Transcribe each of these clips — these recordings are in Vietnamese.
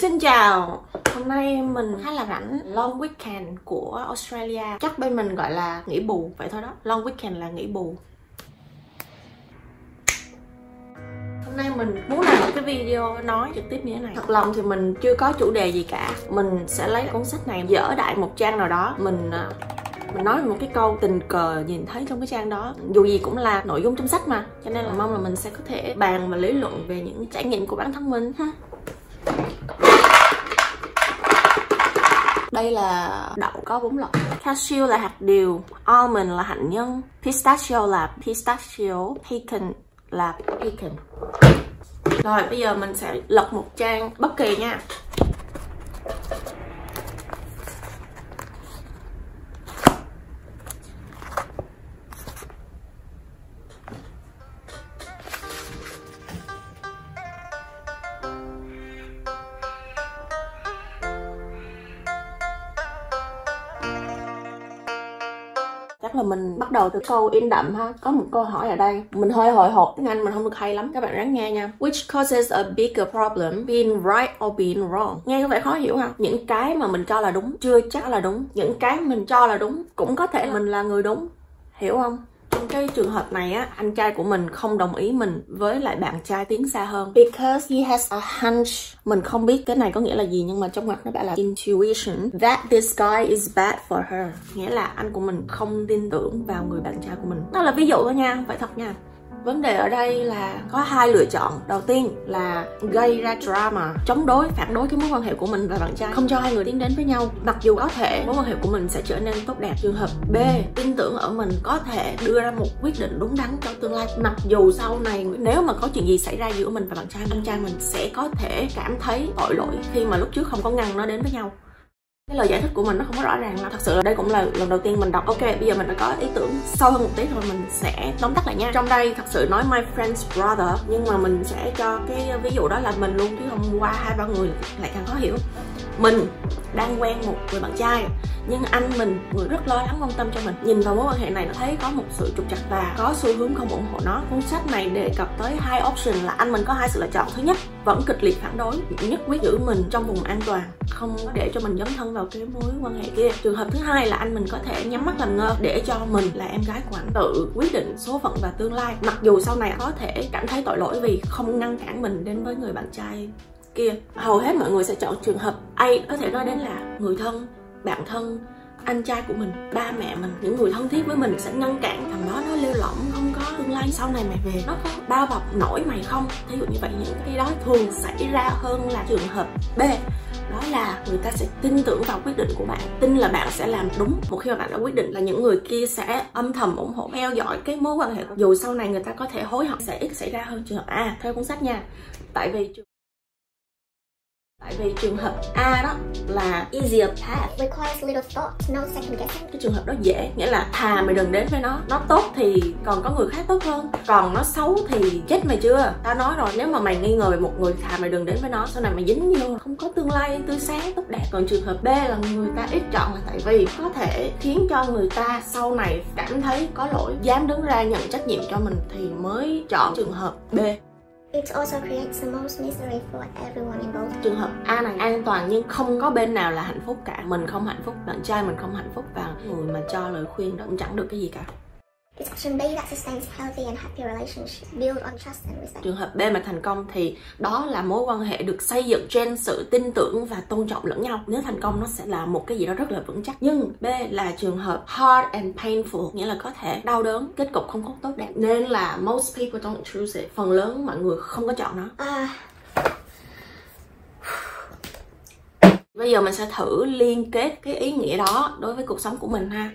Xin chào, hôm nay mình khá là rảnh. Long weekend của Australia. Chắc bên mình gọi là nghỉ bù, vậy thôi đó. Long weekend là nghỉ bù. Hôm nay mình muốn làm một cái video nói trực tiếp như thế này. Thật lòng thì mình chưa có chủ đề gì cả. Mình sẽ lấy cuốn sách này dở đại một trang nào đó. Mình à, mình nói một cái câu tình cờ nhìn thấy trong cái trang đó. Dù gì cũng là nội dung trong sách mà. Cho nên là mong là mình sẽ có thể bàn và lý luận về những trải nghiệm của bản thân mình, ha. Đây là đậu có bốn loại. Cashew là hạt điều, almond là hạnh nhân, pistachio là pistachio, pecan là pecan. Rồi, bây giờ mình sẽ lật một trang bất kỳ nha. Chắc là mình bắt đầu từ câu in đậm ha. Có một câu hỏi ở đây. Mình hơi hồi hộp. Tiếng anh mình không được hay lắm. Các bạn ráng nghe nha. Which causes a bigger problem, being right or being wrong? Nghe có vẻ khó hiểu ha. Những cái mà mình cho là đúng, chưa chắc là đúng. Những cái mình cho là đúng, cũng có thể mình là người đúng. Hiểu không? Cái trường hợp này á, anh trai của mình không đồng ý mình với lại bạn trai tiến xa hơn. Because he has a hunch. Mình không biết cái này có nghĩa là gì, nhưng mà trong ngoặc nó bảo là intuition. That this guy is bad for her. Nghĩa là anh của mình không tin tưởng vào người bạn trai của mình. Đó là ví dụ thôi nha vậy phải thật nha vấn đề ở đây là có hai lựa chọn. Đầu tiên là gây ra drama, chống đối, phản đối cái mối quan hệ của mình và bạn trai. Không cho hai người tiến đến với nhau. Mặc dù có thể mối quan hệ của mình sẽ trở nên tốt đẹp. Trường hợp b, tin tưởng ở mình có thể đưa ra một quyết định đúng đắn cho tương lai. Mặc dù sau này nếu mà có chuyện gì xảy ra giữa mình và bạn trai, anh trai mình sẽ có thể cảm thấy tội lỗi khi mà lúc trước không có ngăn nó đến với nhau cái lời giải thích của mình nó không có rõ ràng lắm. Thật sự là đây cũng là lần đầu tiên mình đọc. Ok, bây giờ mình đã có ý tưởng sâu hơn một tí rồi mình sẽ tóm tắt lại nha. Trong đây, thật sự nói my friend's brother, nhưng mà mình sẽ cho cái ví dụ đó là mình luôn, chứ không qua hai ba người lại càng khó hiểu mình đang quen một người bạn trai, nhưng anh mình, người rất lo lắng, quan tâm cho mình. Nhìn vào mối quan hệ này nó thấy có một sự trục trặc và có xu hướng không ủng hộ nó. Cuốn sách này đề cập tới hai option là anh mình có hai sự lựa chọn. Thứ nhất, vẫn kịch liệt phản đối, nhất quyết giữ mình trong vùng an toàn, không để cho mình dấn thân vào cái mối quan hệ kia. Trường hợp thứ hai là anh mình có thể nhắm mắt làm ngơ để cho mình là em gái của anh, tự quyết định số phận và tương lai. Mặc dù sau này có thể cảm thấy tội lỗi vì không ngăn cản mình đến với người bạn trai kia. Hầu hết mọi người sẽ chọn trường hợp A, có thể nói đến là người thân, bạn thân, anh trai của mình, ba mẹ mình. Những người thân thiết với mình sẽ ngăn cản thằng đó nó lêu lỏng, không có tương lai sau này mày về. Nó có bao bọc nổi mày không? Thí dụ như vậy, những cái đó thường xảy ra hơn là trường hợp b. Đó là người ta sẽ tin tưởng vào quyết định của bạn, tin là bạn sẽ làm đúng. Một khi mà bạn đã quyết định là những người kia sẽ âm thầm ủng hộ, theo dõi cái mối quan hệ dù sau này người ta có thể hối hận, sẽ ít xảy ra hơn trường hợp a. Theo cuốn sách nha, tại vì Tại vì trường hợp A đó là easier path. Requires little thought, no second guessing. Cái trường hợp đó dễ Nghĩa là thà mày đừng đến với nó. Nó tốt thì còn có người khác tốt hơn. Còn nó xấu thì chết mày chưa? Tao nói rồi nếu mà mày nghi ngờ về một người Thà mày đừng đến với nó. Sau này mày dính vô không có tương lai tươi sáng tốt đẹp. Còn trường hợp B là người ta ít chọn là tại vì Có thể khiến cho người ta sau này cảm thấy có lỗi Dám đứng ra nhận trách nhiệm cho mình Thì mới chọn trường hợp B It also creates the most misery for everyone involved. trường hợp A này an toàn nhưng không có bên nào là hạnh phúc cả mình không hạnh phúc, bạn trai mình không hạnh phúc và người mà cho lời khuyên đó cũng chẳng được cái gì cả trường hợp B mà thành công thì đó là mối quan hệ được xây dựng trên sự tin tưởng và tôn trọng lẫn nhau. Nếu thành công nó sẽ là một cái gì đó rất là vững chắc. Nhưng B là trường hợp hard and painful nghĩa là có thể đau đớn kết cục không có tốt đẹp. Nên là most people don't choose it. Phần lớn mọi người không có chọn nó. Ah, Bây giờ mình sẽ thử liên kết cái ý nghĩa đó đối với cuộc sống của mình ha.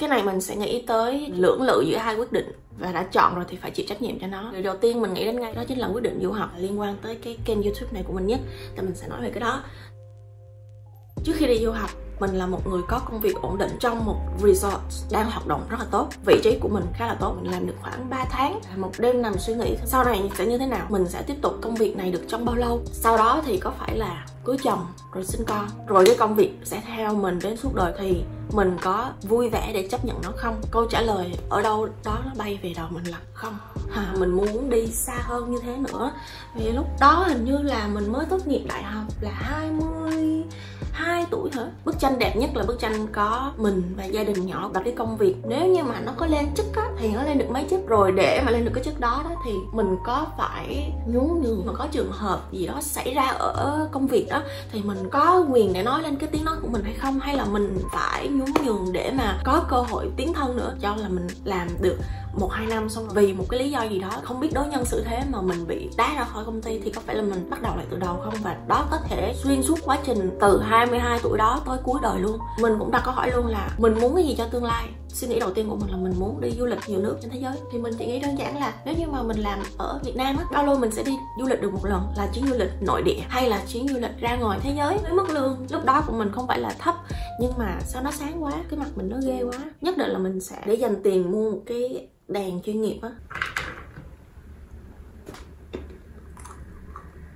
Cái này mình sẽ nghĩ tới lưỡng lự giữa hai quyết định và đã chọn rồi thì phải chịu trách nhiệm cho nó. Điều đầu tiên mình nghĩ đến ngay đó chính là quyết định du học liên quan tới cái kênh YouTube này của mình nhất. Thì mình sẽ nói về cái đó. Trước khi đi du học, mình là một người có công việc ổn định trong một resort đang hoạt động rất là tốt vị trí của mình khá là tốt mình làm được khoảng 3 tháng một đêm nằm suy nghĩ sau này sẽ như thế nào mình sẽ tiếp tục công việc này được trong bao lâu sau đó thì có phải là cưới chồng rồi sinh con. Rồi cái công việc sẽ theo mình đến suốt đời thì mình có vui vẻ để chấp nhận nó không? Câu trả lời ở đâu đó nó bay về đầu mình là không. À, mình muốn đi xa hơn như thế nữa. Vì lúc đó hình như là mình mới tốt nghiệp đại học là 20 2 tuổi hả bức tranh đẹp nhất là bức tranh có mình và gia đình nhỏ và cái công việc. Nếu như mà nó có lên chức á thì nó lên được mấy chức. Rồi để mà lên được cái chức đó đó thì mình có phải nhún nhường mà có trường hợp gì đó xảy ra ở công việc đó thì mình có quyền để nói lên cái tiếng nói của mình hay không? Hay là mình phải nhún nhường để mà có cơ hội tiến thân nữa cho là mình làm được? Một hai năm xong rồi. Vì một cái lý do gì đó, không biết đối nhân xử thế mà mình bị đá ra khỏi công ty thì có phải là mình bắt đầu lại từ đầu không? Và đó có thể xuyên suốt quá trình từ 22 tuổi đó tới cuối đời luôn. Mình cũng đặt câu hỏi luôn là mình muốn cái gì cho tương lai? Suy nghĩ đầu tiên của mình là mình muốn đi du lịch nhiều nước trên thế giới. Thì mình chỉ nghĩ đơn giản là nếu như mà mình làm ở Việt Nam á, bao lâu mình sẽ đi du lịch được một lần? Là chuyến du lịch nội địa hay là chuyến du lịch ra ngoài thế giới với mức lương? Lúc đó của mình không phải là thấp, nhưng mà sao nó sáng quá, cái mặt mình nó ghê quá. Nhất định là mình sẽ để dành tiền mua một cái đèn chuyên nghiệp á.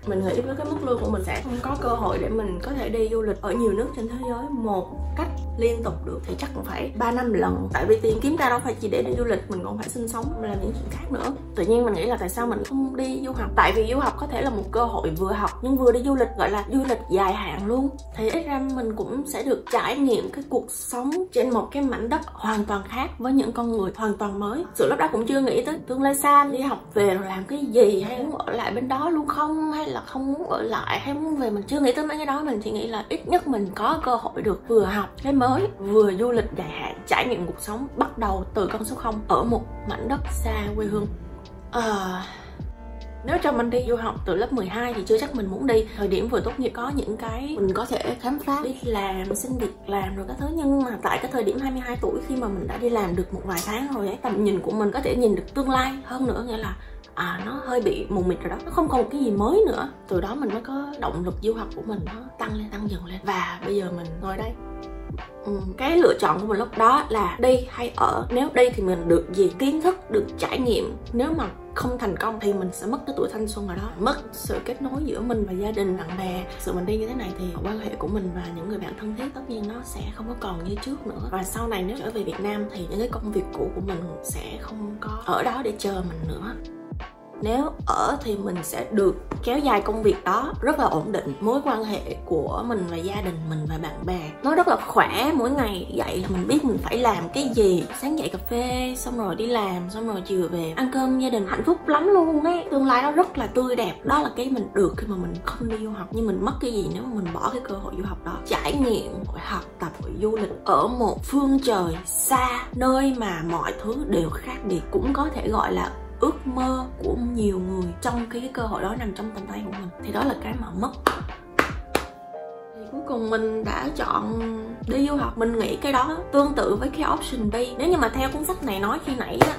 Mình nghĩ với cái mức lương của mình sẽ không có cơ hội để mình có thể đi du lịch ở nhiều nước trên thế giới. Một, cách liên tục được thì chắc cũng phải 3 năm lần. Tại vì tiền kiếm ra đâu phải chỉ để đi du lịch, mình còn phải sinh sống mình làm những chuyện khác nữa. Tự nhiên mình nghĩ là tại sao mình không đi du học? Tại vì du học có thể là một cơ hội vừa học nhưng vừa đi du lịch, gọi là du lịch dài hạn luôn. Thì ít ra mình cũng sẽ được trải nghiệm cái cuộc sống trên một cái mảnh đất hoàn toàn khác với những con người hoàn toàn mới. Sự lúc đó cũng chưa nghĩ tới tương lai xa, đi học về rồi làm cái gì, hay muốn ở lại bên đó luôn không, hay là không muốn ở lại, hay muốn về. Mình chưa nghĩ tới mấy cái đó, mình chỉ nghĩ là ít nhất mình có cơ hội được vừa học. Cái mới vừa du lịch dài hạn trải nghiệm cuộc sống bắt đầu từ con số 0 ở một mảnh đất xa quê hương. À, nếu cho mình đi du học từ lớp 12 thì chưa chắc mình muốn đi. Thời điểm vừa tốt nghiệp có những cái mình có thể khám phá đi làm xin việc làm rồi các thứ nhưng mà tại cái thời điểm 22 tuổi khi mà mình đã đi làm được một vài tháng rồi ấy tầm nhìn của mình có thể nhìn được tương lai hơn nữa nghĩa là à nó hơi bị mù mịt rồi đó. Nó không còn cái gì mới nữa. Từ đó mình mới có động lực du học của mình nó tăng lên tăng dần lên. Và bây giờ mình ngồi đây. Ừ. cái lựa chọn của mình lúc đó là đi hay ở. Nếu đi thì mình được gì? Kiến thức, được trải nghiệm. Nếu mà không thành công thì mình sẽ mất cái tuổi thanh xuân ở đó. Mất sự kết nối giữa mình và gia đình, bạn bè. Sự mình đi như thế này thì quan hệ của mình và những người bạn thân thiết tất nhiên nó sẽ không có còn như trước nữa. Và sau này nếu trở về Việt Nam thì những cái công việc cũ của mình sẽ không có ở đó để chờ mình nữa nếu ở thì mình sẽ được kéo dài công việc đó rất là ổn định. Mối quan hệ của mình và gia đình mình và bạn bè nó rất là khỏe. Mỗi ngày dậy là mình biết mình phải làm cái gì. Sáng dậy cà phê, xong rồi đi làm, xong rồi chiều về ăn cơm gia đình. Hạnh phúc lắm luôn ấy. Tương lai nó rất là tươi đẹp. Đó là cái mình được khi mà mình không đi du học. Nhưng mình mất cái gì nếu mà mình bỏ cái cơ hội du học đó? Trải nghiệm hội học tập hội du lịch ở một phương trời xa nơi mà mọi thứ đều khác biệt. Cũng có thể gọi là ước mơ của nhiều người trong cái, cái cơ hội đó nằm trong tầm tay của mình. Thì đó là cái mà mất. Thì cuối cùng mình đã chọn đi du học, mình nghĩ cái đó tương tự với cái option B. Nếu như mà theo cuốn sách này nói khi nãy á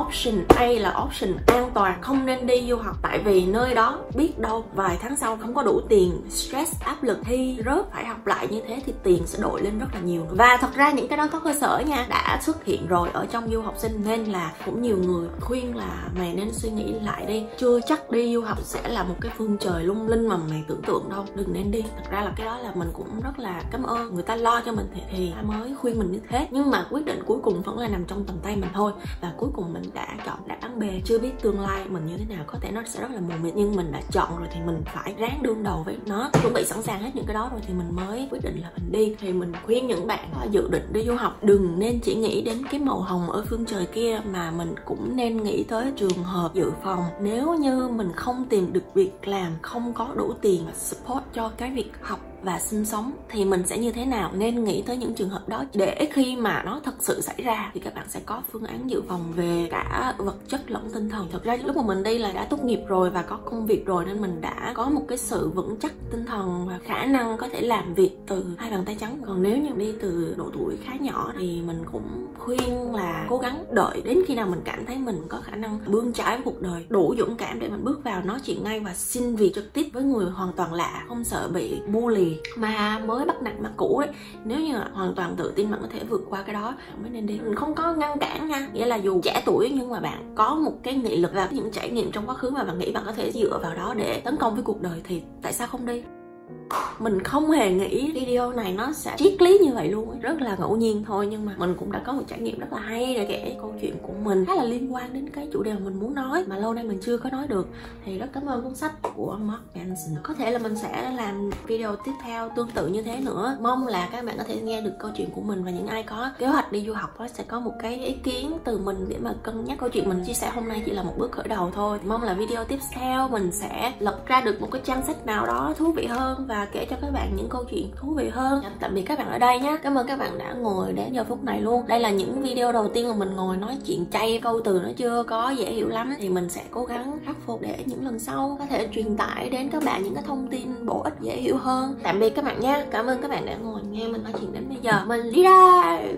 option A là option an toàn, không nên đi du học. Tại vì nơi đó biết đâu vài tháng sau không có đủ tiền, stress, áp lực, thi rớt, phải học lại như thế thì tiền sẽ đội lên rất là nhiều. Và thật ra những cái đó có cơ sở nha, đã xuất hiện rồi ở trong du học sinh. Nên là cũng nhiều người khuyên là mày nên suy nghĩ lại đi. Chưa chắc đi du học sẽ là một cái phương trời lung linh mà mày tưởng tượng đâu, đừng nên đi. Thật ra là cái đó là mình cũng rất là cảm ơn người ta lo cho mình thì, thì mới khuyên mình như thế. Nhưng mà quyết định cuối cùng vẫn là nằm trong tầm tay mình thôi. Và cuối cùng mình đã chọn đáp án B chưa biết tương lai mình như thế nào. Có thể nó sẽ rất là mù mịt nhưng mình đã chọn rồi thì mình phải ráng đương đầu với nó. Chuẩn bị sẵn sàng hết những cái đó rồi thì mình mới quyết định là mình đi. Thì mình khuyên những bạn có dự định đi du học đừng nên chỉ nghĩ đến cái màu hồng ở phương trời kia mà mình cũng nên nghĩ tới trường hợp dự phòng. Nếu như mình không tìm được việc làm không có đủ tiền support cho cái việc học và sinh sống thì mình sẽ như thế nào? Nên nghĩ tới những trường hợp đó. Để khi mà nó thật sự xảy ra thì các bạn sẽ có phương án dự phòng về cả vật chất lẫn tinh thần. Thật ra lúc mà mình đi là đã tốt nghiệp rồi và có công việc rồi nên mình đã có một cái sự vững chắc tinh thần và khả năng có thể làm việc từ hai bàn tay trắng. Còn nếu như đi từ độ tuổi khá nhỏ thì mình cũng khuyên là cố gắng đợi đến khi nào mình cảm thấy mình có khả năng bươn trái với cuộc đời. Đủ dũng cảm để mình bước vào nói chuyện ngay và xin việc trực tiếp với người hoàn toàn lạ, không sợ bị bully mà mới bắt nạt mặt cũ ấy, nếu như hoàn toàn tự tin bạn có thể vượt qua cái đó mới nên đi. Mình không có ngăn cản nha. Nghĩa là dù trẻ tuổi nhưng mà bạn có một cái nghị lực và những trải nghiệm trong quá khứ mà bạn nghĩ bạn có thể dựa vào đó để tấn công với cuộc đời thì tại sao không đi? Mình không hề nghĩ video này nó sẽ triết lý như vậy luôn rất là ngẫu nhiên thôi nhưng mà mình cũng đã có một trải nghiệm rất là hay để kể câu chuyện của mình. Khá là liên quan đến cái chủ đề mà mình muốn nói mà lâu nay mình chưa có nói được. Thì rất cảm ơn cuốn sách của Mark Manson có thể là mình sẽ làm video tiếp theo tương tự như thế nữa. Mong là các bạn có thể nghe được câu chuyện của mình và những ai có kế hoạch đi du học đó, sẽ có một cái ý kiến từ mình để mà cân nhắc câu chuyện mình chia sẻ hôm nay chỉ là một bước khởi đầu thôi. Mong là video tiếp theo mình sẽ lật ra được một cái trang sách nào đó thú vị hơn và kể cho các bạn những câu chuyện thú vị hơn. Dạ, tạm biệt các bạn ở đây nhé. Cảm ơn các bạn đã ngồi đến giờ phút này luôn. Đây là những video đầu tiên mà mình ngồi nói chuyện chay, câu từ nó chưa có dễ hiểu lắm. Thì mình sẽ cố gắng khắc phục để những lần sau có thể truyền tải đến các bạn những cái thông tin bổ ích dễ hiểu hơn. Tạm biệt các bạn nha cảm ơn các bạn đã ngồi nghe mình nói chuyện đến bây giờ. Mình đi đây